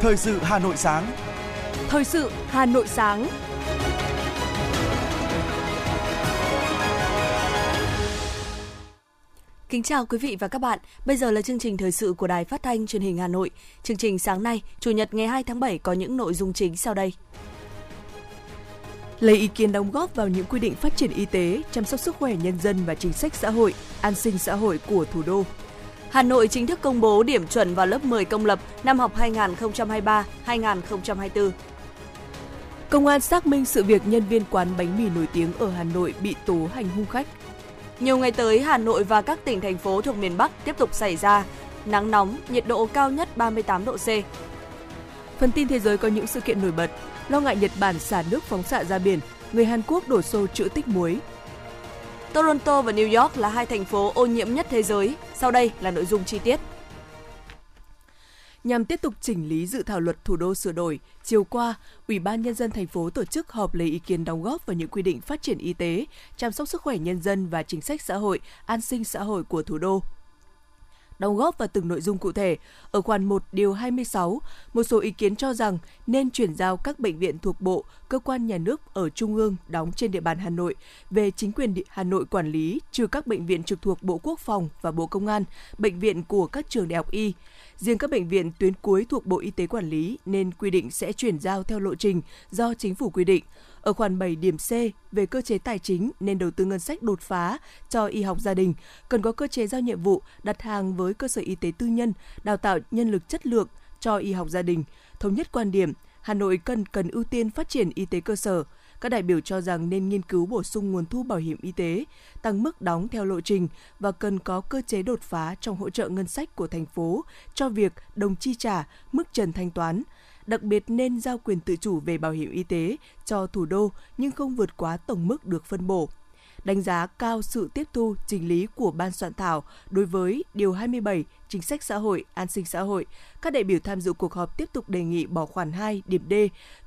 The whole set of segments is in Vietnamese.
Thời sự Hà Nội sáng. Thời sự Hà Nội sáng. Kính chào quý vị và các bạn. Bây giờ là chương trình thời sự của Đài Phát thanh Truyền hình Hà Nội. Chương trình sáng nay, Chủ nhật ngày 2 tháng 7 có những nội dung chính sau đây. Lấy ý kiến đóng góp vào những quy định phát triển y tế, chăm sóc sức khỏe nhân dân và chính sách xã hội, an sinh xã hội của thủ đô. Hà Nội chính thức công bố điểm chuẩn vào lớp 10 công lập năm học 2023-2024. Công an xác minh sự việc nhân viên quán bánh mì nổi tiếng ở Hà Nội bị tố hành hung khách. Nhiều ngày tới, Hà Nội và các tỉnh thành phố thuộc miền Bắc tiếp tục xảy ra nắng nóng, nhiệt độ cao nhất 38 độ C. Phần tin thế giới có những sự kiện nổi bật. Lo ngại Nhật Bản xả nước phóng xạ ra biển, người Hàn Quốc đổ xô trữ tích muối. Toronto và New York là hai thành phố ô nhiễm nhất thế giới. Sau đây là nội dung chi tiết. Nhằm tiếp tục chỉnh lý dự thảo luật thủ đô sửa đổi, chiều qua, Ủy ban nhân dân thành phố tổ chức họp lấy ý kiến đóng góp vào những quy định phát triển y tế, chăm sóc sức khỏe nhân dân và chính sách xã hội, an sinh xã hội của thủ đô đóng góp vào từng nội dung cụ thể. Ở khoản 1 điều 26, một số ý kiến cho rằng nên chuyển giao các bệnh viện thuộc Bộ, cơ quan nhà nước ở Trung ương đóng trên địa bàn Hà Nội về chính quyền Hà Nội quản lý, trừ các bệnh viện trực thuộc Bộ Quốc phòng và Bộ Công an, bệnh viện của các trường đại học y. Riêng các bệnh viện tuyến cuối thuộc Bộ Y tế quản lý nên quy định sẽ chuyển giao theo lộ trình do chính phủ quy định. Ở khoản 7 điểm C về cơ chế tài chính nên đầu tư ngân sách đột phá cho y học gia đình, cần có cơ chế giao nhiệm vụ đặt hàng với cơ sở y tế tư nhân, đào tạo nhân lực chất lượng cho y học gia đình. Thống nhất quan điểm, Hà Nội cần cần ưu tiên phát triển y tế cơ sở. Các đại biểu cho rằng nên nghiên cứu bổ sung nguồn thu bảo hiểm y tế, tăng mức đóng theo lộ trình và cần có cơ chế đột phá trong hỗ trợ ngân sách của thành phố cho việc đồng chi trả, mức trần thanh toán, đặc biệt nên giao quyền tự chủ về bảo hiểm y tế cho thủ đô nhưng không vượt quá tổng mức được phân bổ. Đánh giá cao sự tiếp thu trình lý của ban soạn thảo đối với Điều 27 Chính sách xã hội, an sinh xã hội, các đại biểu tham dự cuộc họp tiếp tục đề nghị bỏ khoản 2 điểm D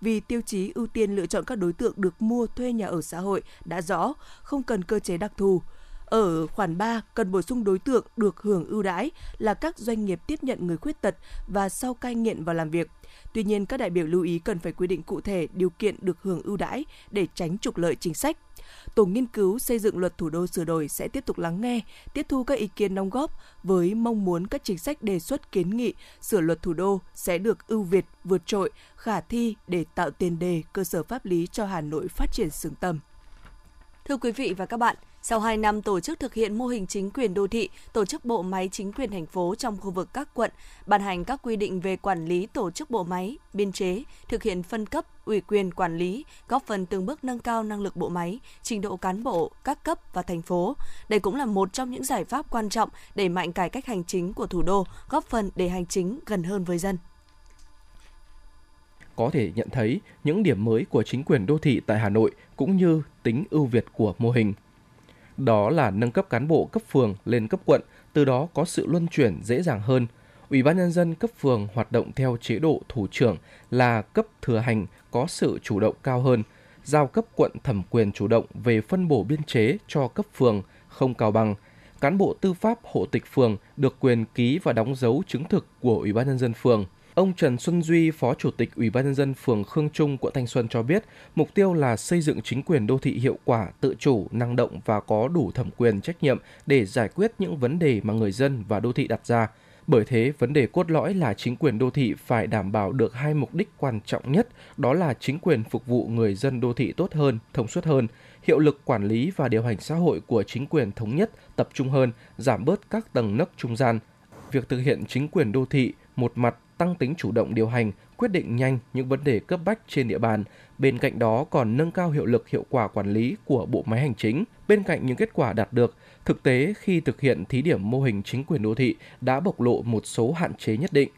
vì tiêu chí ưu tiên lựa chọn các đối tượng được mua thuê nhà ở xã hội đã rõ, không cần cơ chế đặc thù. Ở khoản 3 cần bổ sung đối tượng được hưởng ưu đãi là các doanh nghiệp tiếp nhận người khuyết tật và sau cai nghiện vào làm việc. Tuy nhiên, các đại biểu lưu ý cần phải quy định cụ thể điều kiện được hưởng ưu đãi để tránh trục lợi chính sách. Tổ nghiên cứu xây dựng luật thủ đô sửa đổi sẽ tiếp tục lắng nghe, tiếp thu các ý kiến đóng góp với mong muốn các chính sách đề xuất kiến nghị sửa luật thủ đô sẽ được ưu việt, vượt trội, khả thi để tạo tiền đề cơ sở pháp lý cho Hà Nội phát triển xứng tầm. Thưa quý vị và các bạn, sau 2 năm tổ chức thực hiện mô hình chính quyền đô thị, tổ chức bộ máy chính quyền thành phố trong khu vực các quận, ban hành các quy định về quản lý tổ chức bộ máy, biên chế, thực hiện phân cấp, ủy quyền quản lý, góp phần từng bước nâng cao năng lực bộ máy, trình độ cán bộ các cấp và thành phố. Đây cũng là một trong những giải pháp quan trọng để mạnh cải cách hành chính của thủ đô, góp phần để hành chính gần hơn với dân có thể nhận thấy những điểm mới của chính quyền đô thị tại Hà Nội cũng như tính ưu việt của mô hình đó là nâng cấp cán bộ cấp phường lên cấp quận, từ đó có sự luân chuyển dễ dàng hơn. Ủy ban nhân dân cấp phường hoạt động theo chế độ thủ trưởng là cấp thừa hành có sự chủ động cao hơn, giao cấp quận thẩm quyền chủ động về phân bổ biên chế cho cấp phường không cao bằng. Cán bộ tư pháp hộ tịch phường được quyền ký và đóng dấu chứng thực của Ủy ban nhân dân phường – Ông Trần Xuân Duy, Phó Chủ tịch Ủy ban nhân dân phường Khương Trung, quận Thanh Xuân cho biết, mục tiêu là xây dựng chính quyền đô thị hiệu quả, tự chủ, năng động và có đủ thẩm quyền trách nhiệm để giải quyết những vấn đề mà người dân và đô thị đặt ra. Bởi thế, vấn đề cốt lõi là chính quyền đô thị phải đảm bảo được hai mục đích quan trọng nhất, đó là chính quyền phục vụ người dân đô thị tốt hơn, thông suốt hơn, hiệu lực quản lý và điều hành xã hội của chính quyền thống nhất, tập trung hơn, giảm bớt các tầng nấc trung gian. Việc thực hiện chính quyền đô thị một mặt tăng tính chủ động điều hành, quyết định nhanh những vấn đề cấp bách trên địa bàn. Bên cạnh đó còn nâng cao hiệu lực hiệu quả quản lý của bộ máy hành chính. Bên cạnh những kết quả đạt được, thực tế khi thực hiện thí điểm mô hình chính quyền đô thị đã bộc lộ một số hạn chế nhất định.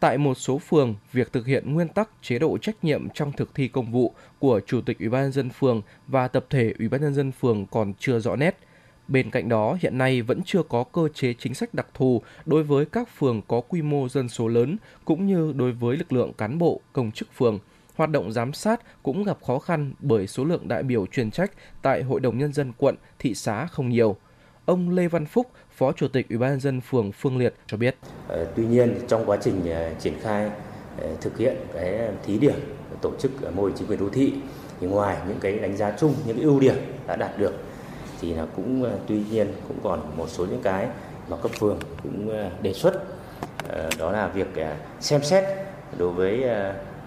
Tại một số phường, việc thực hiện nguyên tắc chế độ trách nhiệm trong thực thi công vụ của Chủ tịch Ủy ban nhân dân phường và tập thể Ủy ban nhân dân phường còn chưa rõ nét Bên cạnh đó, hiện nay vẫn chưa có cơ chế chính sách đặc thù đối với các phường có quy mô dân số lớn cũng như đối với lực lượng cán bộ, công chức phường. Hoạt động giám sát cũng gặp khó khăn bởi số lượng đại biểu chuyên trách tại Hội đồng Nhân dân quận, thị xã không nhiều. Ông Lê Văn Phúc, Phó Chủ tịch Ủy ban nhân dân phường Phương Liệt cho biết. Ờ, tuy nhiên trong quá trình ờ, triển khai ờ, thực hiện cái thí điểm tổ chức mô hình chính quyền đô thị thì ngoài những cái đánh giá chung những cái ưu điểm đã đạt được thì là cũng ờ, tuy nhiên cũng còn một số những cái mà cấp phường cũng ờ, đề xuất. Ờ, đó là việc xem xét đối với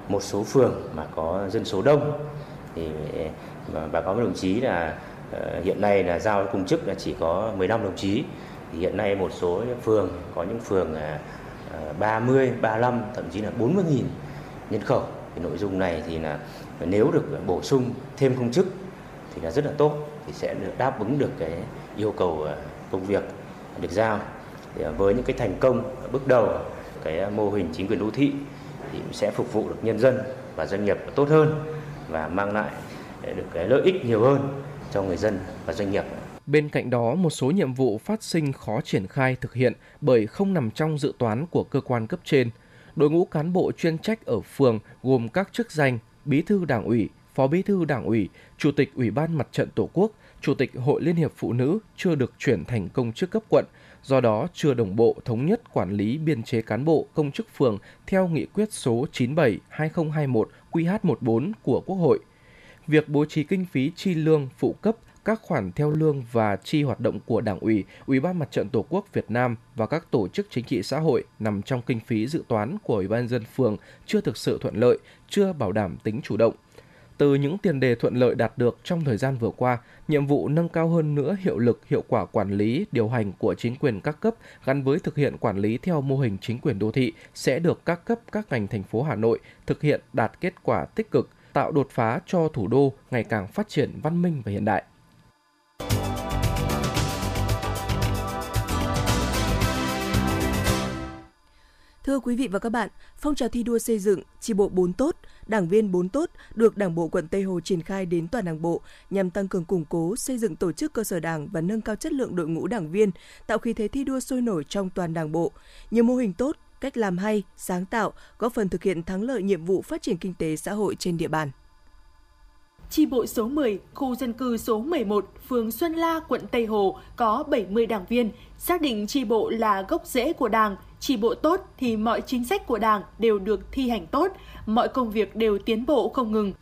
một số phường mà có dân số đông. Thì bà có một đồng chí là hiện nay là giao công chức là chỉ có 15 đồng chí. Thì hiện nay một số phường có những phường 30, 35 thậm chí là 40 nghìn nhân khẩu. Thì nội dung này thì là nếu được bổ sung thêm công chức thì là rất là tốt thì sẽ được đáp ứng được cái yêu cầu ờ, công việc được giao thì ờ, với những cái thành công bước đầu cái ờ, mô hình chính quyền đô thị thì sẽ phục vụ được nhân dân và doanh nghiệp tốt hơn và mang lại được cái lợi ích nhiều hơn cho người dân và doanh nghiệp. Bên cạnh đó, một số nhiệm vụ phát sinh khó triển khai thực hiện bởi không nằm trong dự toán của cơ quan cấp trên. Đội ngũ cán bộ chuyên trách ở phường gồm các chức danh Bí thư Đảng ủy, Phó Bí thư Đảng ủy, Chủ tịch Ủy ban Mặt trận Tổ quốc, Chủ tịch Hội Liên hiệp Phụ nữ chưa được chuyển thành công chức cấp quận, do đó chưa đồng bộ thống nhất quản lý biên chế cán bộ công chức phường theo nghị quyết số 97/2021 QH14 của Quốc hội. Việc bố trí kinh phí chi lương phụ cấp các khoản theo lương và chi hoạt động của Đảng ủy, Ủy ban Mặt trận Tổ quốc Việt Nam và các tổ chức chính trị xã hội nằm trong kinh phí dự toán của Ủy ban dân phường chưa thực sự thuận lợi, chưa bảo đảm tính chủ động. Từ những tiền đề thuận lợi đạt được trong thời gian vừa qua, nhiệm vụ nâng cao hơn nữa hiệu lực, hiệu quả quản lý, điều hành của chính quyền các cấp gắn với thực hiện quản lý theo mô hình chính quyền đô thị sẽ được các cấp các ngành thành phố Hà Nội thực hiện đạt kết quả tích cực, tạo đột phá cho thủ đô ngày càng phát triển văn minh và hiện đại. Thưa quý vị và các bạn, phong trào thi đua xây dựng chi bộ 4 tốt, đảng viên 4 tốt được Đảng bộ quận Tây Hồ triển khai đến toàn đảng bộ nhằm tăng cường củng cố, xây dựng tổ chức cơ sở đảng và nâng cao chất lượng đội ngũ đảng viên, tạo khí thế thi đua sôi nổi trong toàn đảng bộ. Nhiều mô hình tốt, cách làm hay, sáng tạo góp phần thực hiện thắng lợi nhiệm vụ phát triển kinh tế xã hội trên địa bàn chi bộ số 10, khu dân cư số 11, phường Xuân La, quận Tây Hồ có 70 đảng viên, xác định chi bộ là gốc rễ của Đảng, chi bộ tốt thì mọi chính sách của Đảng đều được thi hành tốt, mọi công việc đều tiến bộ không ngừng,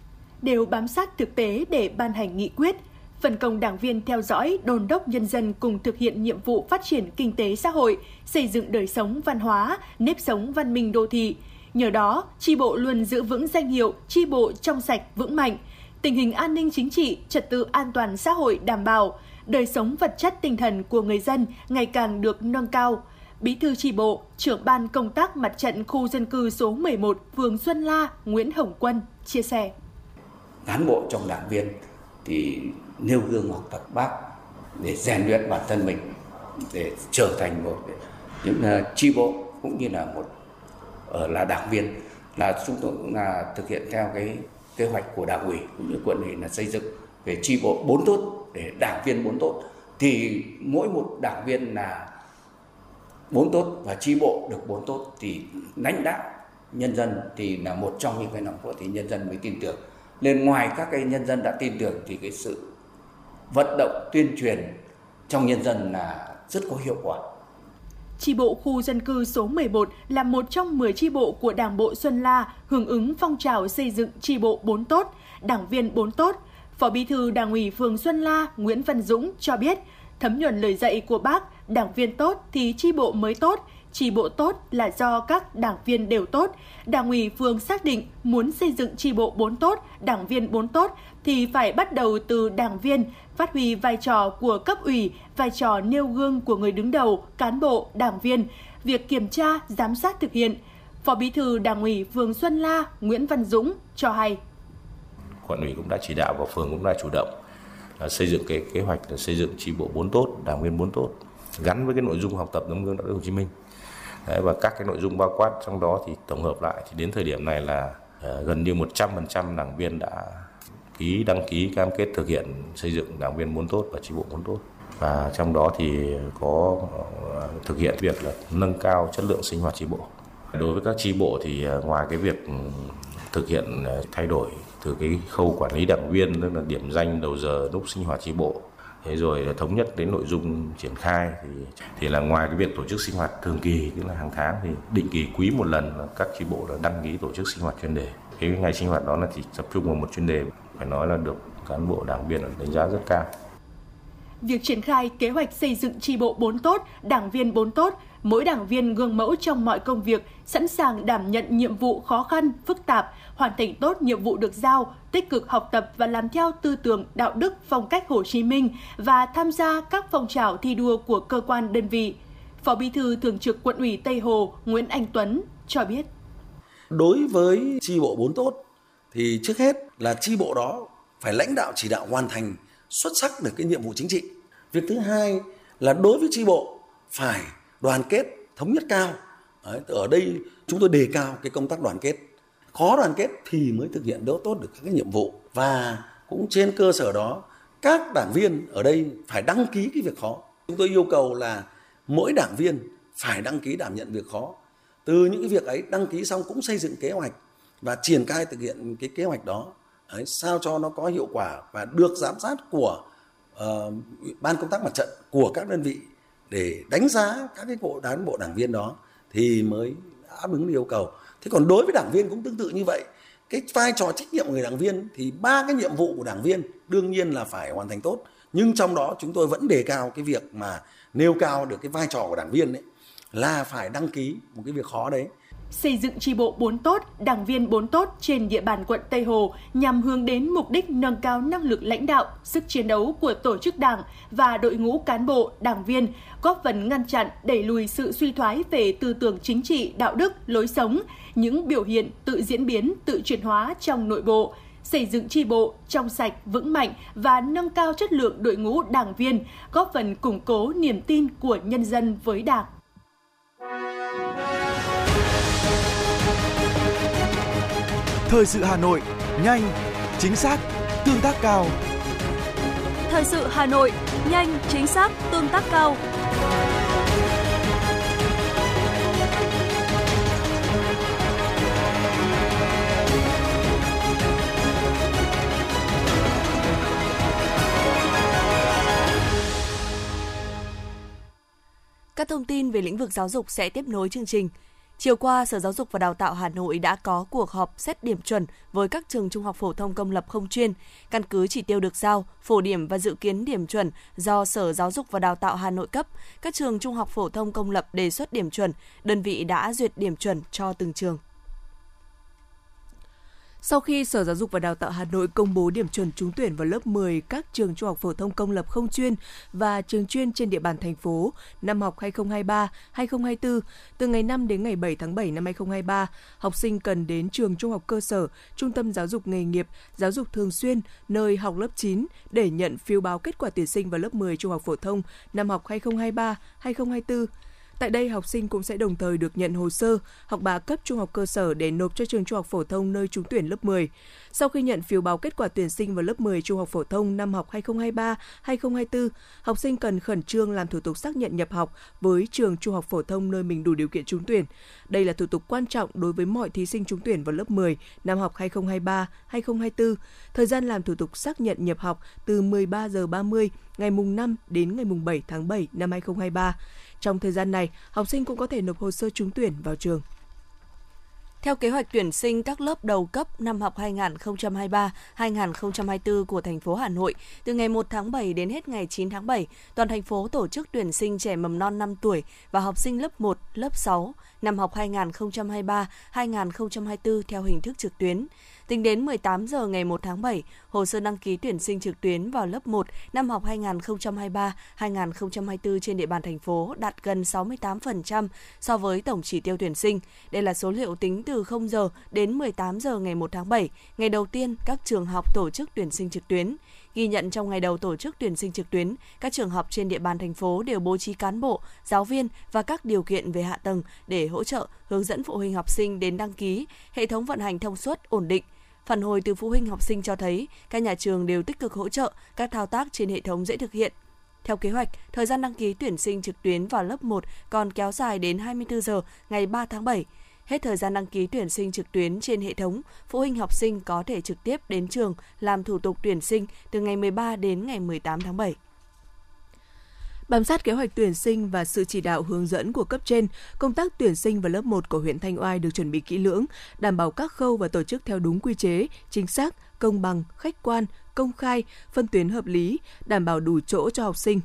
đều bám sát thực tế để ban hành nghị quyết, phân công đảng viên theo dõi, đôn đốc nhân dân cùng thực hiện nhiệm vụ phát triển kinh tế xã hội, xây dựng đời sống văn hóa, nếp sống văn minh đô thị. Nhờ đó, chi bộ luôn giữ vững danh hiệu chi bộ trong sạch vững mạnh, tình hình an ninh chính trị, trật tự an toàn xã hội đảm bảo, đời sống vật chất tinh thần của người dân ngày càng được nâng cao. Bí thư tri bộ, trưởng ban công tác mặt trận khu dân cư số 11, phường Xuân La, Nguyễn Hồng Quân chia sẻ. Cán bộ trong đảng viên thì nêu gương học tập bác để rèn luyện bản thân mình để trở thành một những ờ, tri bộ cũng như là một ở là đảng viên là chúng tôi cũng là thực hiện theo cái kế hoạch của đảng ủy cũng như quận ủy là xây dựng về tri bộ bốn tốt để đảng viên bốn tốt. Thì mỗi một đảng viên là bốn tốt và tri bộ được bốn tốt thì lãnh đạo nhân dân thì là một trong những cái nòng cốt thì nhân dân mới tin tưởng. Nên ngoài các cái nhân dân đã tin tưởng thì cái sự vận động tuyên truyền trong nhân dân là rất có hiệu quả. Chi bộ khu dân cư số 11 là một trong 10 chi bộ của Đảng bộ Xuân La hưởng ứng phong trào xây dựng chi bộ 4 tốt, đảng viên 4 tốt. Phó Bí thư Đảng ủy phường Xuân La Nguyễn Văn Dũng cho biết, thấm nhuần lời dạy của bác, đảng viên tốt thì chi bộ mới tốt, chi bộ tốt là do các đảng viên đều tốt. Đảng ủy phường xác định muốn xây dựng chi bộ 4 tốt, đảng viên 4 tốt thì phải bắt đầu từ đảng viên, phát huy vai trò của cấp ủy, vai trò nêu gương của người đứng đầu, cán bộ, đảng viên, việc kiểm tra, giám sát thực hiện. Phó Bí thư Đảng ủy phường Xuân La Nguyễn Văn Dũng cho hay. Quận ủy cũng đã chỉ đạo và phường cũng đã chủ động à, xây dựng cái kế hoạch là xây dựng chi bộ 4 tốt, đảng viên 4 tốt gắn với cái nội dung học tập tấm gương đạo đức Hồ Chí Minh. Đấy, và các cái nội dung bao quát trong đó thì tổng hợp lại thì đến thời điểm này là uh, gần như 100% đảng viên đã ký, đăng ký, cam kết thực hiện xây dựng đảng viên muốn tốt và chi bộ muốn tốt. Và trong đó thì có ờ, thực hiện việc là nâng cao chất lượng sinh hoạt chi bộ. Đối với các chi bộ thì ờ, ngoài cái việc ừ, thực hiện ờ, thay đổi từ cái khâu quản lý đảng viên, tức là điểm danh, đầu giờ, lúc sinh hoạt chi bộ, thế rồi thống nhất đến nội dung triển khai thì thì là ngoài cái việc tổ chức sinh hoạt thường kỳ, tức là hàng tháng thì định kỳ quý một lần các chi bộ đã đăng ký tổ chức sinh hoạt chuyên đề. Cái ngày sinh hoạt đó là chỉ tập trung vào một chuyên đề phải nói là được cán bộ đảng viên đánh giá rất cao việc triển khai kế hoạch xây dựng tri bộ 4 tốt, đảng viên 4 tốt, mỗi đảng viên gương mẫu trong mọi công việc, sẵn sàng đảm nhận nhiệm vụ khó khăn, phức tạp, hoàn thành tốt nhiệm vụ được giao, tích cực học tập và làm theo tư tưởng, đạo đức, phong cách Hồ Chí Minh và tham gia các phong trào thi đua của cơ quan đơn vị. Phó Bí thư Thường trực Quận ủy Tây Hồ Nguyễn Anh Tuấn cho biết. Đối với tri bộ 4 tốt thì trước hết là tri bộ đó phải lãnh đạo chỉ đạo hoàn thành xuất sắc được cái nhiệm vụ chính trị. Việc thứ hai là đối với tri bộ phải đoàn kết, thống nhất cao. Đấy, ở đây chúng tôi đề cao cái công tác đoàn kết. Khó đoàn kết thì mới thực hiện đỡ tốt được các cái nhiệm vụ và cũng trên cơ sở đó các đảng viên ở đây phải đăng ký cái việc khó. Chúng tôi yêu cầu là mỗi đảng viên phải đăng ký đảm nhận việc khó. Từ những cái việc ấy đăng ký xong cũng xây dựng kế hoạch và triển khai thực hiện cái kế hoạch đó. Đấy, sao cho nó có hiệu quả và được giám sát của uh, ban công tác mặt trận của các đơn vị để đánh giá các cái bộ cán bộ đảng viên đó thì mới đáp ứng yêu cầu. Thế còn đối với đảng viên cũng tương tự như vậy. Cái vai trò trách nhiệm của người đảng viên thì ba cái nhiệm vụ của đảng viên đương nhiên là phải hoàn thành tốt. Nhưng trong đó chúng tôi vẫn đề cao cái việc mà nêu cao được cái vai trò của đảng viên đấy là phải đăng ký một cái việc khó đấy xây dựng tri bộ 4 tốt, đảng viên 4 tốt trên địa bàn quận Tây Hồ nhằm hướng đến mục đích nâng cao năng lực lãnh đạo, sức chiến đấu của tổ chức đảng và đội ngũ cán bộ, đảng viên, góp phần ngăn chặn, đẩy lùi sự suy thoái về tư tưởng chính trị, đạo đức, lối sống, những biểu hiện tự diễn biến, tự chuyển hóa trong nội bộ, xây dựng tri bộ trong sạch, vững mạnh và nâng cao chất lượng đội ngũ đảng viên, góp phần củng cố niềm tin của nhân dân với Đảng. Thời sự Hà Nội, nhanh, chính xác, tương tác cao. Thời sự Hà Nội, nhanh, chính xác, tương tác cao. Các thông tin về lĩnh vực giáo dục sẽ tiếp nối chương trình. Chiều qua, Sở Giáo dục và Đào tạo Hà Nội đã có cuộc họp xét điểm chuẩn với các trường trung học phổ thông công lập không chuyên. Căn cứ chỉ tiêu được giao, phổ điểm và dự kiến điểm chuẩn do Sở Giáo dục và Đào tạo Hà Nội cấp, các trường trung học phổ thông công lập đề xuất điểm chuẩn, đơn vị đã duyệt điểm chuẩn cho từng trường. Sau khi Sở Giáo dục và Đào tạo Hà Nội công bố điểm chuẩn trúng tuyển vào lớp 10 các trường trung học phổ thông công lập không chuyên và trường chuyên trên địa bàn thành phố năm học 2023-2024, từ ngày 5 đến ngày 7 tháng 7 năm 2023, học sinh cần đến trường trung học cơ sở, trung tâm giáo dục nghề nghiệp, giáo dục thường xuyên, nơi học lớp 9 để nhận phiếu báo kết quả tuyển sinh vào lớp 10 trung học phổ thông năm học 2023-2024 Tại đây, học sinh cũng sẽ đồng thời được nhận hồ sơ học bạ cấp trung học cơ sở để nộp cho trường trung học phổ thông nơi trúng tuyển lớp 10. Sau khi nhận phiếu báo kết quả tuyển sinh vào lớp 10 trung học phổ thông năm học 2023-2024, học sinh cần khẩn trương làm thủ tục xác nhận nhập học với trường trung học phổ thông nơi mình đủ điều kiện trúng tuyển. Đây là thủ tục quan trọng đối với mọi thí sinh trúng tuyển vào lớp 10 năm học 2023-2024. Thời gian làm thủ tục xác nhận nhập học từ 13 giờ 30 ngày mùng 5 đến ngày mùng 7 tháng 7 năm 2023. Trong thời gian này, học sinh cũng có thể nộp hồ sơ trúng tuyển vào trường. Theo kế hoạch tuyển sinh các lớp đầu cấp năm học 2023-2024 của thành phố Hà Nội, từ ngày 1 tháng 7 đến hết ngày 9 tháng 7, toàn thành phố tổ chức tuyển sinh trẻ mầm non 5 tuổi và học sinh lớp 1, lớp 6 năm học 2023-2024 theo hình thức trực tuyến. Tính đến 18 giờ ngày 1 tháng 7, hồ sơ đăng ký tuyển sinh trực tuyến vào lớp 1 năm học 2023-2024 trên địa bàn thành phố đạt gần 68% so với tổng chỉ tiêu tuyển sinh. Đây là số liệu tính từ 0 giờ đến 18 giờ ngày 1 tháng 7, ngày đầu tiên các trường học tổ chức tuyển sinh trực tuyến. Ghi nhận trong ngày đầu tổ chức tuyển sinh trực tuyến, các trường học trên địa bàn thành phố đều bố trí cán bộ, giáo viên và các điều kiện về hạ tầng để hỗ trợ, hướng dẫn phụ huynh học sinh đến đăng ký, hệ thống vận hành thông suốt, ổn định, Phản hồi từ phụ huynh học sinh cho thấy các nhà trường đều tích cực hỗ trợ các thao tác trên hệ thống dễ thực hiện. Theo kế hoạch, thời gian đăng ký tuyển sinh trực tuyến vào lớp 1 còn kéo dài đến 24 giờ ngày 3 tháng 7. Hết thời gian đăng ký tuyển sinh trực tuyến trên hệ thống, phụ huynh học sinh có thể trực tiếp đến trường làm thủ tục tuyển sinh từ ngày 13 đến ngày 18 tháng 7. Bám sát kế hoạch tuyển sinh và sự chỉ đạo hướng dẫn của cấp trên, công tác tuyển sinh vào lớp 1 của huyện Thanh Oai được chuẩn bị kỹ lưỡng, đảm bảo các khâu và tổ chức theo đúng quy chế, chính xác, công bằng, khách quan, công khai, phân tuyến hợp lý, đảm bảo đủ chỗ cho học sinh.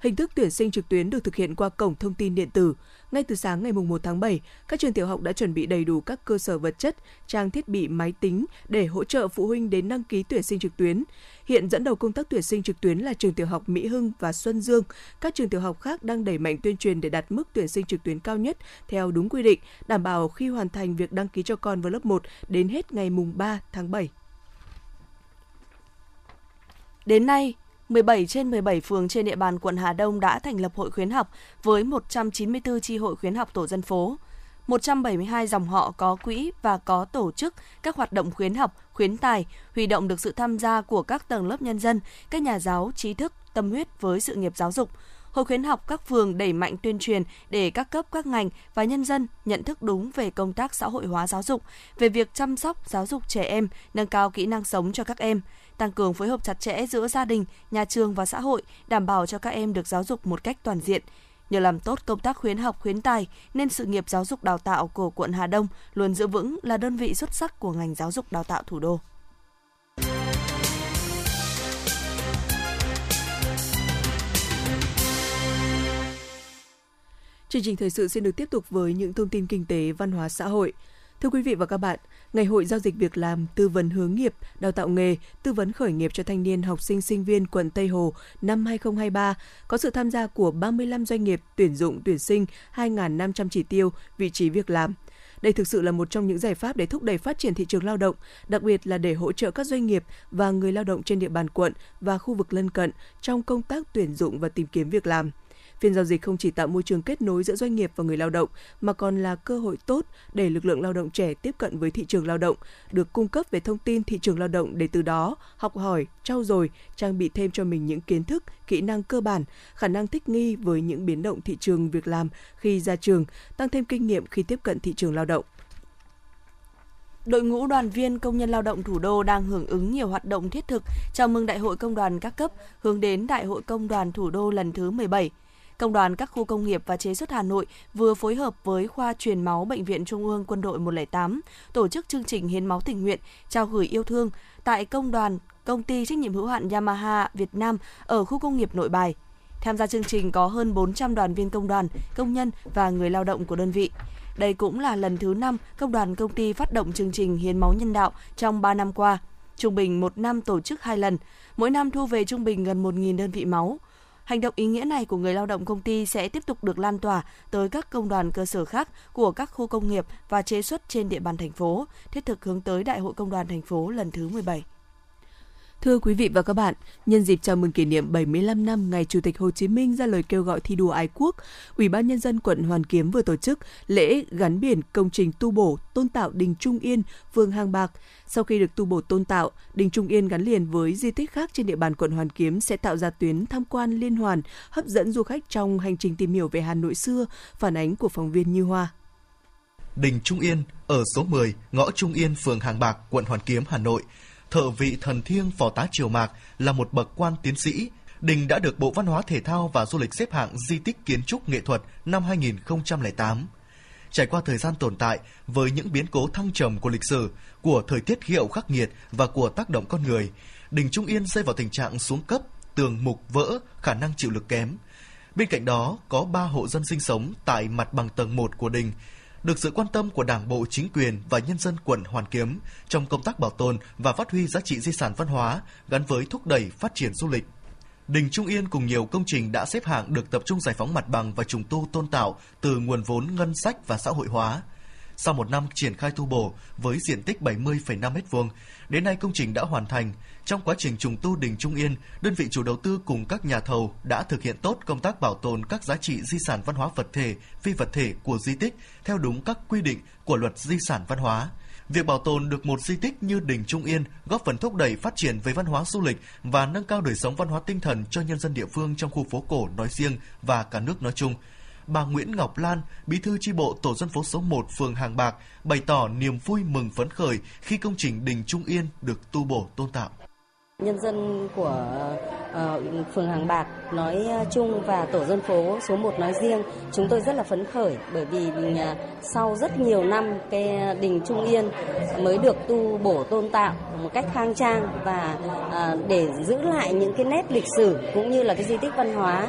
Hình thức tuyển sinh trực tuyến được thực hiện qua cổng thông tin điện tử. Ngay từ sáng ngày 1 tháng 7, các trường tiểu học đã chuẩn bị đầy đủ các cơ sở vật chất, trang thiết bị máy tính để hỗ trợ phụ huynh đến đăng ký tuyển sinh trực tuyến. Hiện dẫn đầu công tác tuyển sinh trực tuyến là trường tiểu học Mỹ Hưng và Xuân Dương. Các trường tiểu học khác đang đẩy mạnh tuyên truyền để đạt mức tuyển sinh trực tuyến cao nhất theo đúng quy định, đảm bảo khi hoàn thành việc đăng ký cho con vào lớp 1 đến hết ngày mùng 3 tháng 7. Đến nay, 17 trên 17 phường trên địa bàn quận Hà Đông đã thành lập hội khuyến học với 194 chi hội khuyến học tổ dân phố. 172 dòng họ có quỹ và có tổ chức các hoạt động khuyến học, khuyến tài, huy động được sự tham gia của các tầng lớp nhân dân, các nhà giáo, trí thức, tâm huyết với sự nghiệp giáo dục. Hội khuyến học các phường đẩy mạnh tuyên truyền để các cấp các ngành và nhân dân nhận thức đúng về công tác xã hội hóa giáo dục, về việc chăm sóc giáo dục trẻ em, nâng cao kỹ năng sống cho các em tăng cường phối hợp chặt chẽ giữa gia đình, nhà trường và xã hội, đảm bảo cho các em được giáo dục một cách toàn diện. Nhờ làm tốt công tác khuyến học khuyến tài nên sự nghiệp giáo dục đào tạo của quận Hà Đông luôn giữ vững là đơn vị xuất sắc của ngành giáo dục đào tạo thủ đô. Chương trình thời sự xin được tiếp tục với những thông tin kinh tế, văn hóa xã hội. Thưa quý vị và các bạn, Ngày hội giao dịch việc làm, tư vấn hướng nghiệp, đào tạo nghề, tư vấn khởi nghiệp cho thanh niên học sinh sinh viên quận Tây Hồ năm 2023 có sự tham gia của 35 doanh nghiệp tuyển dụng tuyển sinh 2.500 chỉ tiêu vị trí việc làm. Đây thực sự là một trong những giải pháp để thúc đẩy phát triển thị trường lao động, đặc biệt là để hỗ trợ các doanh nghiệp và người lao động trên địa bàn quận và khu vực lân cận trong công tác tuyển dụng và tìm kiếm việc làm. Phiên giao dịch không chỉ tạo môi trường kết nối giữa doanh nghiệp và người lao động mà còn là cơ hội tốt để lực lượng lao động trẻ tiếp cận với thị trường lao động, được cung cấp về thông tin thị trường lao động để từ đó học hỏi, trau dồi, trang bị thêm cho mình những kiến thức, kỹ năng cơ bản, khả năng thích nghi với những biến động thị trường việc làm khi ra trường, tăng thêm kinh nghiệm khi tiếp cận thị trường lao động. Đội ngũ đoàn viên công nhân lao động thủ đô đang hưởng ứng nhiều hoạt động thiết thực chào mừng Đại hội Công đoàn các cấp hướng đến Đại hội Công đoàn thủ đô lần thứ 17. Công đoàn các khu công nghiệp và chế xuất Hà Nội vừa phối hợp với khoa truyền máu Bệnh viện Trung ương Quân đội 108 tổ chức chương trình hiến máu tình nguyện trao gửi yêu thương tại công đoàn công ty trách nhiệm hữu hạn Yamaha Việt Nam ở khu công nghiệp Nội Bài. Tham gia chương trình có hơn 400 đoàn viên công đoàn, công nhân và người lao động của đơn vị. Đây cũng là lần thứ 5 công đoàn công ty phát động chương trình hiến máu nhân đạo trong 3 năm qua. Trung bình một năm tổ chức 2 lần, mỗi năm thu về trung bình gần 1.000 đơn vị máu. Hành động ý nghĩa này của người lao động công ty sẽ tiếp tục được lan tỏa tới các công đoàn cơ sở khác của các khu công nghiệp và chế xuất trên địa bàn thành phố, thiết thực hướng tới Đại hội Công đoàn thành phố lần thứ 17. Thưa quý vị và các bạn, nhân dịp chào mừng kỷ niệm 75 năm ngày Chủ tịch Hồ Chí Minh ra lời kêu gọi thi đua ái quốc, Ủy ban nhân dân quận Hoàn Kiếm vừa tổ chức lễ gắn biển công trình tu bổ tôn tạo đình Trung Yên, phường Hàng Bạc. Sau khi được tu bổ tôn tạo, đình Trung Yên gắn liền với di tích khác trên địa bàn quận Hoàn Kiếm sẽ tạo ra tuyến tham quan liên hoàn, hấp dẫn du khách trong hành trình tìm hiểu về Hà Nội xưa, phản ánh của phóng viên Như Hoa. Đình Trung Yên ở số 10, ngõ Trung Yên, phường Hàng Bạc, quận Hoàn Kiếm, Hà Nội – thợ vị thần thiêng phò tá triều mạc là một bậc quan tiến sĩ. Đình đã được Bộ Văn hóa Thể thao và Du lịch xếp hạng di tích kiến trúc nghệ thuật năm 2008. Trải qua thời gian tồn tại với những biến cố thăng trầm của lịch sử, của thời tiết khí hậu khắc nghiệt và của tác động con người, đình Trung Yên rơi vào tình trạng xuống cấp, tường mục vỡ, khả năng chịu lực kém. Bên cạnh đó, có 3 hộ dân sinh sống tại mặt bằng tầng 1 của đình được sự quan tâm của Đảng bộ, chính quyền và nhân dân quận Hoàn Kiếm trong công tác bảo tồn và phát huy giá trị di sản văn hóa gắn với thúc đẩy phát triển du lịch. Đình Trung Yên cùng nhiều công trình đã xếp hạng được tập trung giải phóng mặt bằng và trùng tu tôn tạo từ nguồn vốn ngân sách và xã hội hóa. Sau một năm triển khai tu bổ với diện tích 70,5 m2, đến nay công trình đã hoàn thành. Trong quá trình trùng tu đình Trung Yên, đơn vị chủ đầu tư cùng các nhà thầu đã thực hiện tốt công tác bảo tồn các giá trị di sản văn hóa vật thể, phi vật thể của di tích theo đúng các quy định của luật di sản văn hóa. Việc bảo tồn được một di tích như Đình Trung Yên góp phần thúc đẩy phát triển về văn hóa du lịch và nâng cao đời sống văn hóa tinh thần cho nhân dân địa phương trong khu phố cổ nói riêng và cả nước nói chung bà Nguyễn Ngọc Lan, bí thư chi bộ tổ dân phố số 1 phường Hàng Bạc, bày tỏ niềm vui mừng phấn khởi khi công trình Đình Trung Yên được tu bổ tôn tạo. Nhân dân của Ờ, phường Hàng Bạc nói ờ, chung và tổ dân phố số 1 nói riêng, chúng tôi rất là phấn khởi bởi vì à, sau rất nhiều năm cái đình Trung Yên mới được tu bổ tôn tạo một cách khang trang và à, để giữ lại những cái nét lịch sử cũng như là cái di tích văn hóa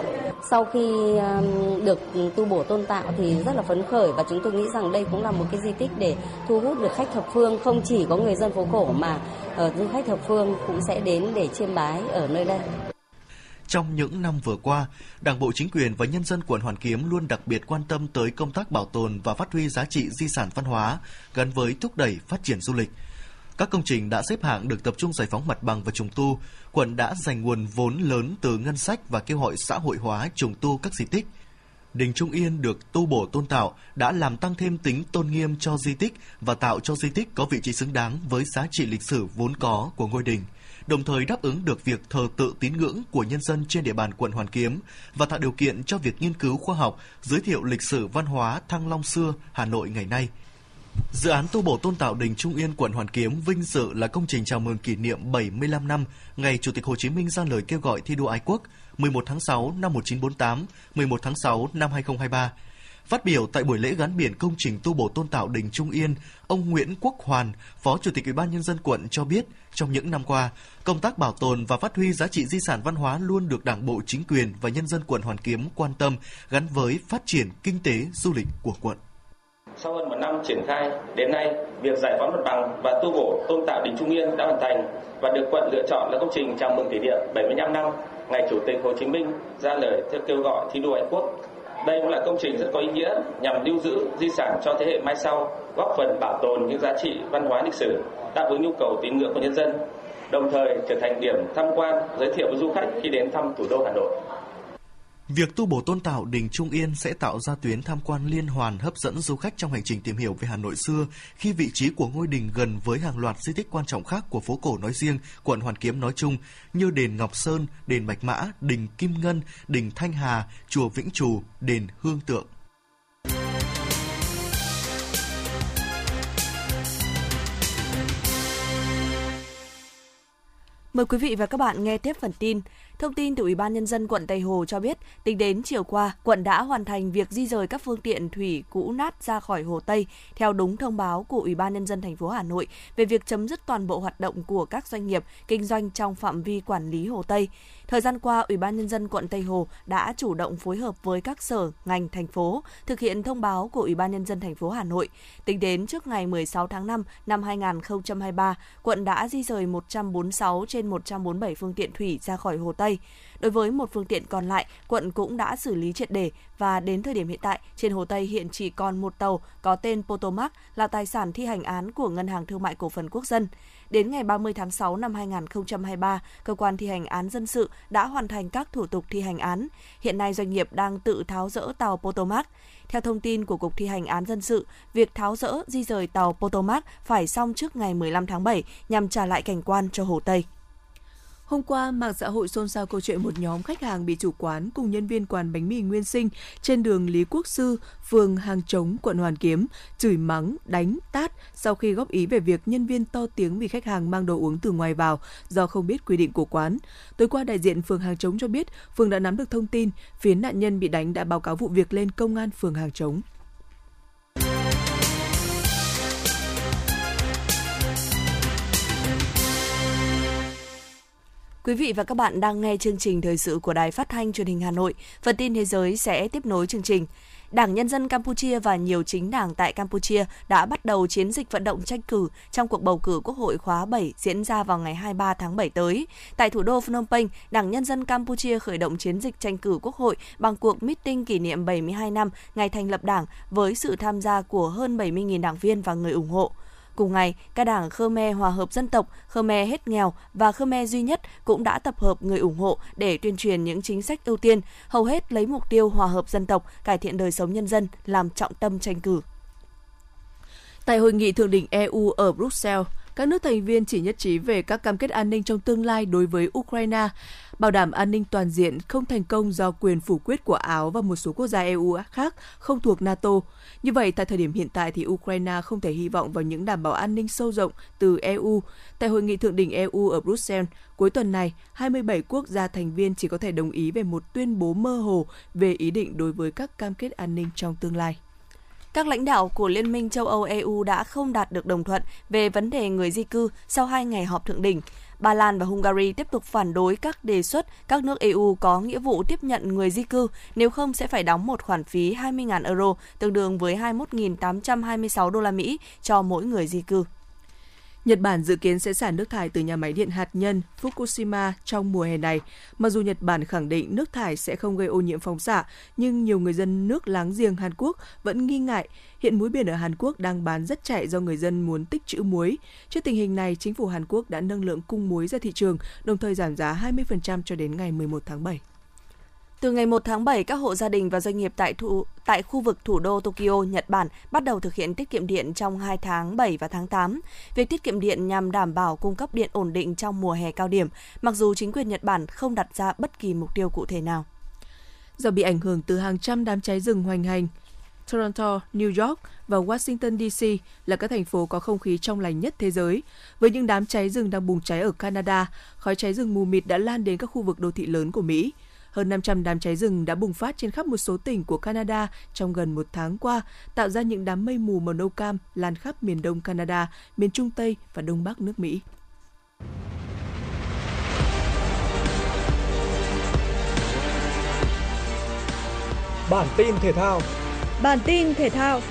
sau khi à, được tu bổ tôn tạo thì rất là phấn khởi và chúng tôi nghĩ rằng đây cũng là một cái di tích để thu hút được khách thập phương không chỉ có người dân phố cổ mà ờ, du khách thập phương cũng sẽ đến để chiêm bái ở nơi đây. Trong những năm vừa qua, Đảng bộ chính quyền và nhân dân quận Hoàn Kiếm luôn đặc biệt quan tâm tới công tác bảo tồn và phát huy giá trị di sản văn hóa gắn với thúc đẩy phát triển du lịch. Các công trình đã xếp hạng được tập trung giải phóng mặt bằng và trùng tu. Quận đã dành nguồn vốn lớn từ ngân sách và kêu gọi xã hội hóa trùng tu các di tích. Đình Trung Yên được tu bổ tôn tạo đã làm tăng thêm tính tôn nghiêm cho di tích và tạo cho di tích có vị trí xứng đáng với giá trị lịch sử vốn có của ngôi đình, đồng thời đáp ứng được việc thờ tự tín ngưỡng của nhân dân trên địa bàn quận Hoàn Kiếm và tạo điều kiện cho việc nghiên cứu khoa học, giới thiệu lịch sử văn hóa Thăng Long xưa Hà Nội ngày nay – Dự án tu bổ tôn tạo đình Trung Yên quận Hoàn Kiếm vinh dự là công trình chào mừng kỷ niệm 75 năm ngày Chủ tịch Hồ Chí Minh ra lời kêu gọi thi đua ái quốc 11 tháng 6 năm 1948, 11 tháng 6 năm 2023. Phát biểu tại buổi lễ gắn biển công trình tu bổ tôn tạo đình Trung Yên, ông Nguyễn Quốc Hoàn, Phó Chủ tịch Ủy ban nhân dân quận cho biết, trong những năm qua, công tác bảo tồn và phát huy giá trị di sản văn hóa luôn được Đảng bộ, chính quyền và nhân dân quận Hoàn Kiếm quan tâm gắn với phát triển kinh tế du lịch của quận. Sau hơn một năm triển khai, đến nay, việc giải phóng mặt bằng và tu bổ tôn tạo đình Trung Yên đã hoàn thành và được quận lựa chọn là công trình chào mừng kỷ niệm 75 năm ngày Chủ tịch Hồ Chí Minh ra lời theo kêu gọi thi đua ái quốc. Đây cũng là công trình rất có ý nghĩa nhằm lưu giữ di sản cho thế hệ mai sau, góp phần bảo tồn những giá trị văn hóa lịch sử, đáp ứng nhu cầu tín ngưỡng của nhân dân, đồng thời trở thành điểm tham quan, giới thiệu với du khách khi đến thăm thủ đô Hà Nội. Việc tu bổ tôn tạo đình Trung Yên sẽ tạo ra tuyến tham quan liên hoàn hấp dẫn du khách trong hành trình tìm hiểu về Hà Nội xưa khi vị trí của ngôi đình gần với hàng loạt di tích quan trọng khác của phố cổ nói riêng, quận Hoàn Kiếm nói chung như đền Ngọc Sơn, đền Bạch Mã, đình Kim Ngân, đình Thanh Hà, chùa Vĩnh Trù, đền Hương Tượng. Mời quý vị và các bạn nghe tiếp phần tin. Thông tin từ Ủy ban nhân dân quận Tây Hồ cho biết, tính đến chiều qua, quận đã hoàn thành việc di rời các phương tiện thủy cũ nát ra khỏi Hồ Tây theo đúng thông báo của Ủy ban nhân dân thành phố Hà Nội về việc chấm dứt toàn bộ hoạt động của các doanh nghiệp kinh doanh trong phạm vi quản lý Hồ Tây. Thời gian qua, Ủy ban nhân dân quận Tây Hồ đã chủ động phối hợp với các sở, ngành thành phố thực hiện thông báo của Ủy ban nhân dân thành phố Hà Nội. Tính đến trước ngày 16 tháng 5 năm 2023, quận đã di rời 146 trên 147 phương tiện thủy ra khỏi Hồ Tây. Đối với một phương tiện còn lại, quận cũng đã xử lý triệt để và đến thời điểm hiện tại, trên Hồ Tây hiện chỉ còn một tàu có tên Potomac là tài sản thi hành án của Ngân hàng Thương mại Cổ phần Quốc dân. Đến ngày 30 tháng 6 năm 2023, cơ quan thi hành án dân sự đã hoàn thành các thủ tục thi hành án. Hiện nay doanh nghiệp đang tự tháo rỡ tàu Potomac. Theo thông tin của Cục Thi hành án dân sự, việc tháo rỡ di rời tàu Potomac phải xong trước ngày 15 tháng 7 nhằm trả lại cảnh quan cho Hồ Tây. Hôm qua, mạng xã hội xôn xao câu chuyện một nhóm khách hàng bị chủ quán cùng nhân viên quán bánh mì Nguyên Sinh trên đường Lý Quốc Sư, phường Hàng Trống, quận Hoàn Kiếm, chửi mắng, đánh, tát sau khi góp ý về việc nhân viên to tiếng vì khách hàng mang đồ uống từ ngoài vào do không biết quy định của quán. Tối qua, đại diện phường Hàng Trống cho biết phường đã nắm được thông tin phía nạn nhân bị đánh đã báo cáo vụ việc lên công an phường Hàng Trống. Quý vị và các bạn đang nghe chương trình thời sự của Đài Phát thanh Truyền hình Hà Nội. Phần tin thế giới sẽ tiếp nối chương trình. Đảng Nhân dân Campuchia và nhiều chính đảng tại Campuchia đã bắt đầu chiến dịch vận động tranh cử trong cuộc bầu cử Quốc hội khóa 7 diễn ra vào ngày 23 tháng 7 tới. Tại thủ đô Phnom Penh, Đảng Nhân dân Campuchia khởi động chiến dịch tranh cử Quốc hội bằng cuộc meeting kỷ niệm 72 năm ngày thành lập Đảng với sự tham gia của hơn 70.000 đảng viên và người ủng hộ. Cùng ngày, các đảng Khmer Hòa hợp dân tộc, Khmer hết nghèo và Khmer duy nhất cũng đã tập hợp người ủng hộ để tuyên truyền những chính sách ưu tiên, hầu hết lấy mục tiêu hòa hợp dân tộc, cải thiện đời sống nhân dân làm trọng tâm tranh cử. Tại hội nghị thượng đỉnh EU ở Bruxelles, các nước thành viên chỉ nhất trí về các cam kết an ninh trong tương lai đối với Ukraine, bảo đảm an ninh toàn diện không thành công do quyền phủ quyết của Áo và một số quốc gia EU khác không thuộc NATO. Như vậy, tại thời điểm hiện tại thì Ukraine không thể hy vọng vào những đảm bảo an ninh sâu rộng từ EU. Tại hội nghị thượng đỉnh EU ở Bruxelles cuối tuần này, 27 quốc gia thành viên chỉ có thể đồng ý về một tuyên bố mơ hồ về ý định đối với các cam kết an ninh trong tương lai các lãnh đạo của Liên minh châu Âu EU đã không đạt được đồng thuận về vấn đề người di cư sau hai ngày họp thượng đỉnh. Ba Lan và Hungary tiếp tục phản đối các đề xuất các nước EU có nghĩa vụ tiếp nhận người di cư, nếu không sẽ phải đóng một khoản phí 20.000 euro, tương đương với 21.826 đô la Mỹ cho mỗi người di cư. Nhật Bản dự kiến sẽ xả nước thải từ nhà máy điện hạt nhân Fukushima trong mùa hè này. Mặc dù Nhật Bản khẳng định nước thải sẽ không gây ô nhiễm phóng xạ, nhưng nhiều người dân nước láng giềng Hàn Quốc vẫn nghi ngại. Hiện muối biển ở Hàn Quốc đang bán rất chạy do người dân muốn tích trữ muối. Trước tình hình này, chính phủ Hàn Quốc đã nâng lượng cung muối ra thị trường, đồng thời giảm giá 20% cho đến ngày 11 tháng 7. Từ ngày 1 tháng 7, các hộ gia đình và doanh nghiệp tại thủ, tại khu vực thủ đô Tokyo, Nhật Bản bắt đầu thực hiện tiết kiệm điện trong 2 tháng 7 và tháng 8. Việc tiết kiệm điện nhằm đảm bảo cung cấp điện ổn định trong mùa hè cao điểm, mặc dù chính quyền Nhật Bản không đặt ra bất kỳ mục tiêu cụ thể nào. Do bị ảnh hưởng từ hàng trăm đám cháy rừng hoành hành, Toronto, New York và Washington DC là các thành phố có không khí trong lành nhất thế giới. Với những đám cháy rừng đang bùng cháy ở Canada, khói cháy rừng mù mịt đã lan đến các khu vực đô thị lớn của Mỹ. Hơn 500 đám cháy rừng đã bùng phát trên khắp một số tỉnh của Canada trong gần một tháng qua, tạo ra những đám mây mù màu nâu cam lan khắp miền đông Canada, miền trung Tây và đông bắc nước Mỹ. Bản tin thể thao Bản tin thể thao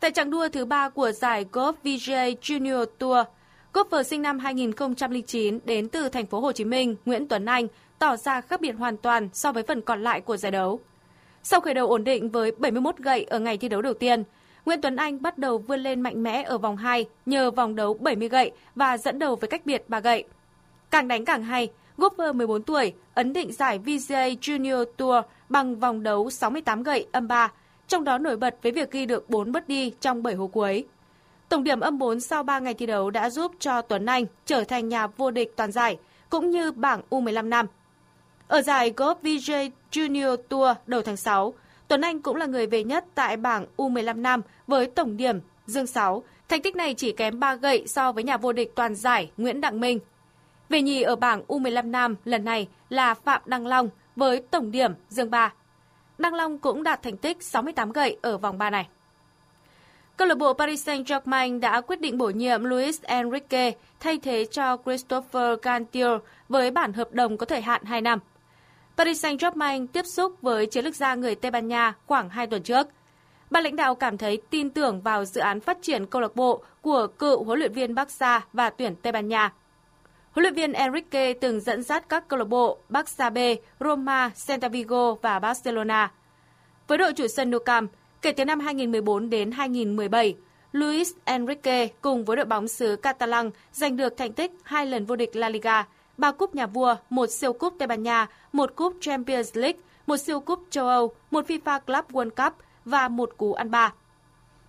Tại trạng đua thứ ba của giải Golf VJ Junior Tour, golfer sinh năm 2009 đến từ thành phố Hồ Chí Minh, Nguyễn Tuấn Anh tỏ ra khác biệt hoàn toàn so với phần còn lại của giải đấu. Sau khởi đầu ổn định với 71 gậy ở ngày thi đấu đầu tiên, Nguyễn Tuấn Anh bắt đầu vươn lên mạnh mẽ ở vòng 2 nhờ vòng đấu 70 gậy và dẫn đầu với cách biệt 3 gậy. Càng đánh càng hay, golfer 14 tuổi ấn định giải VJ Junior Tour bằng vòng đấu 68 gậy âm 3 trong đó nổi bật với việc ghi được 4 bất đi trong 7 hố cuối. Tổng điểm âm 4 sau 3 ngày thi đấu đã giúp cho Tuấn Anh trở thành nhà vô địch toàn giải, cũng như bảng U15 năm. Ở giải Golf VJ Junior Tour đầu tháng 6, Tuấn Anh cũng là người về nhất tại bảng U15 năm với tổng điểm dương 6. Thành tích này chỉ kém 3 gậy so với nhà vô địch toàn giải Nguyễn Đặng Minh. Về nhì ở bảng U15 nam lần này là Phạm Đăng Long với tổng điểm dương 3. Đăng Long cũng đạt thành tích 68 gậy ở vòng 3 này. Câu lạc bộ Paris Saint-Germain đã quyết định bổ nhiệm Luis Enrique thay thế cho Christopher Gantier với bản hợp đồng có thời hạn 2 năm. Paris Saint-Germain tiếp xúc với chiến lược gia người Tây Ban Nha khoảng 2 tuần trước. Ban lãnh đạo cảm thấy tin tưởng vào dự án phát triển câu lạc bộ của cựu huấn luyện viên Barca và tuyển Tây Ban Nha. Huấn luyện viên Enrique từng dẫn dắt các câu lạc bộ Barca B, Roma, Celta Vigo và Barcelona. Với đội chủ sân Nou Camp, kể từ năm 2014 đến 2017, Luis Enrique cùng với đội bóng xứ Catalan giành được thành tích hai lần vô địch La Liga, ba cúp nhà vua, một siêu cúp Tây Ban Nha, một cúp Champions League, một siêu cúp châu Âu, một FIFA Club World Cup và một cú ăn ba.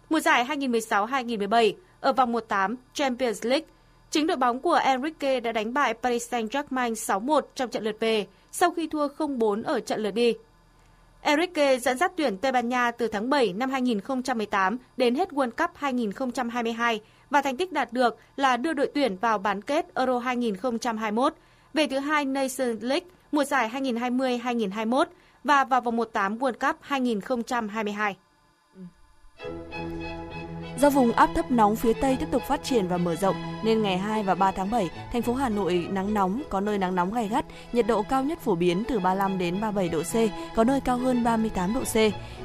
Mùa giải 2016-2017, ở vòng 1-8 Champions League, Chính đội bóng của Enrique đã đánh bại Paris Saint-Germain 6-1 trong trận lượt về sau khi thua 0-4 ở trận lượt đi. Enrique dẫn dắt tuyển Tây Ban Nha từ tháng 7 năm 2018 đến hết World Cup 2022 và thành tích đạt được là đưa đội tuyển vào bán kết Euro 2021, về thứ hai Nations League mùa giải 2020-2021 và vào vòng 1-8 World Cup 2022. Do vùng áp thấp nóng phía Tây tiếp tục phát triển và mở rộng nên ngày 2 và 3 tháng 7, thành phố Hà Nội nắng nóng, có nơi nắng nóng gay gắt, nhiệt độ cao nhất phổ biến từ 35 đến 37 độ C, có nơi cao hơn 38 độ C.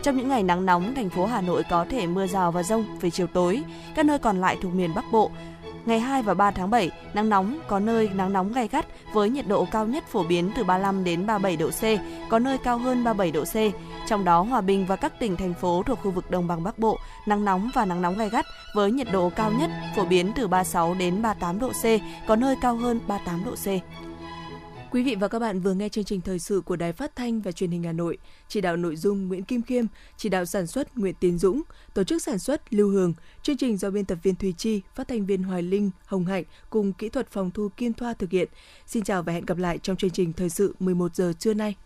Trong những ngày nắng nóng, thành phố Hà Nội có thể mưa rào và rông về chiều tối. Các nơi còn lại thuộc miền Bắc Bộ, Ngày 2 và 3 tháng 7, nắng nóng, có nơi nắng nóng gay gắt với nhiệt độ cao nhất phổ biến từ 35 đến 37 độ C, có nơi cao hơn 37 độ C. Trong đó Hòa Bình và các tỉnh thành phố thuộc khu vực Đồng bằng Bắc Bộ, nắng nóng và nắng nóng gay gắt với nhiệt độ cao nhất phổ biến từ 36 đến 38 độ C, có nơi cao hơn 38 độ C. Quý vị và các bạn vừa nghe chương trình thời sự của Đài Phát thanh và Truyền hình Hà Nội. Chỉ đạo nội dung Nguyễn Kim Khiêm, chỉ đạo sản xuất Nguyễn Tiến Dũng, tổ chức sản xuất Lưu Hường. Chương trình do biên tập viên Thùy Chi, phát thanh viên Hoài Linh, Hồng Hạnh cùng kỹ thuật phòng thu Kim Thoa thực hiện. Xin chào và hẹn gặp lại trong chương trình thời sự 11 giờ trưa nay.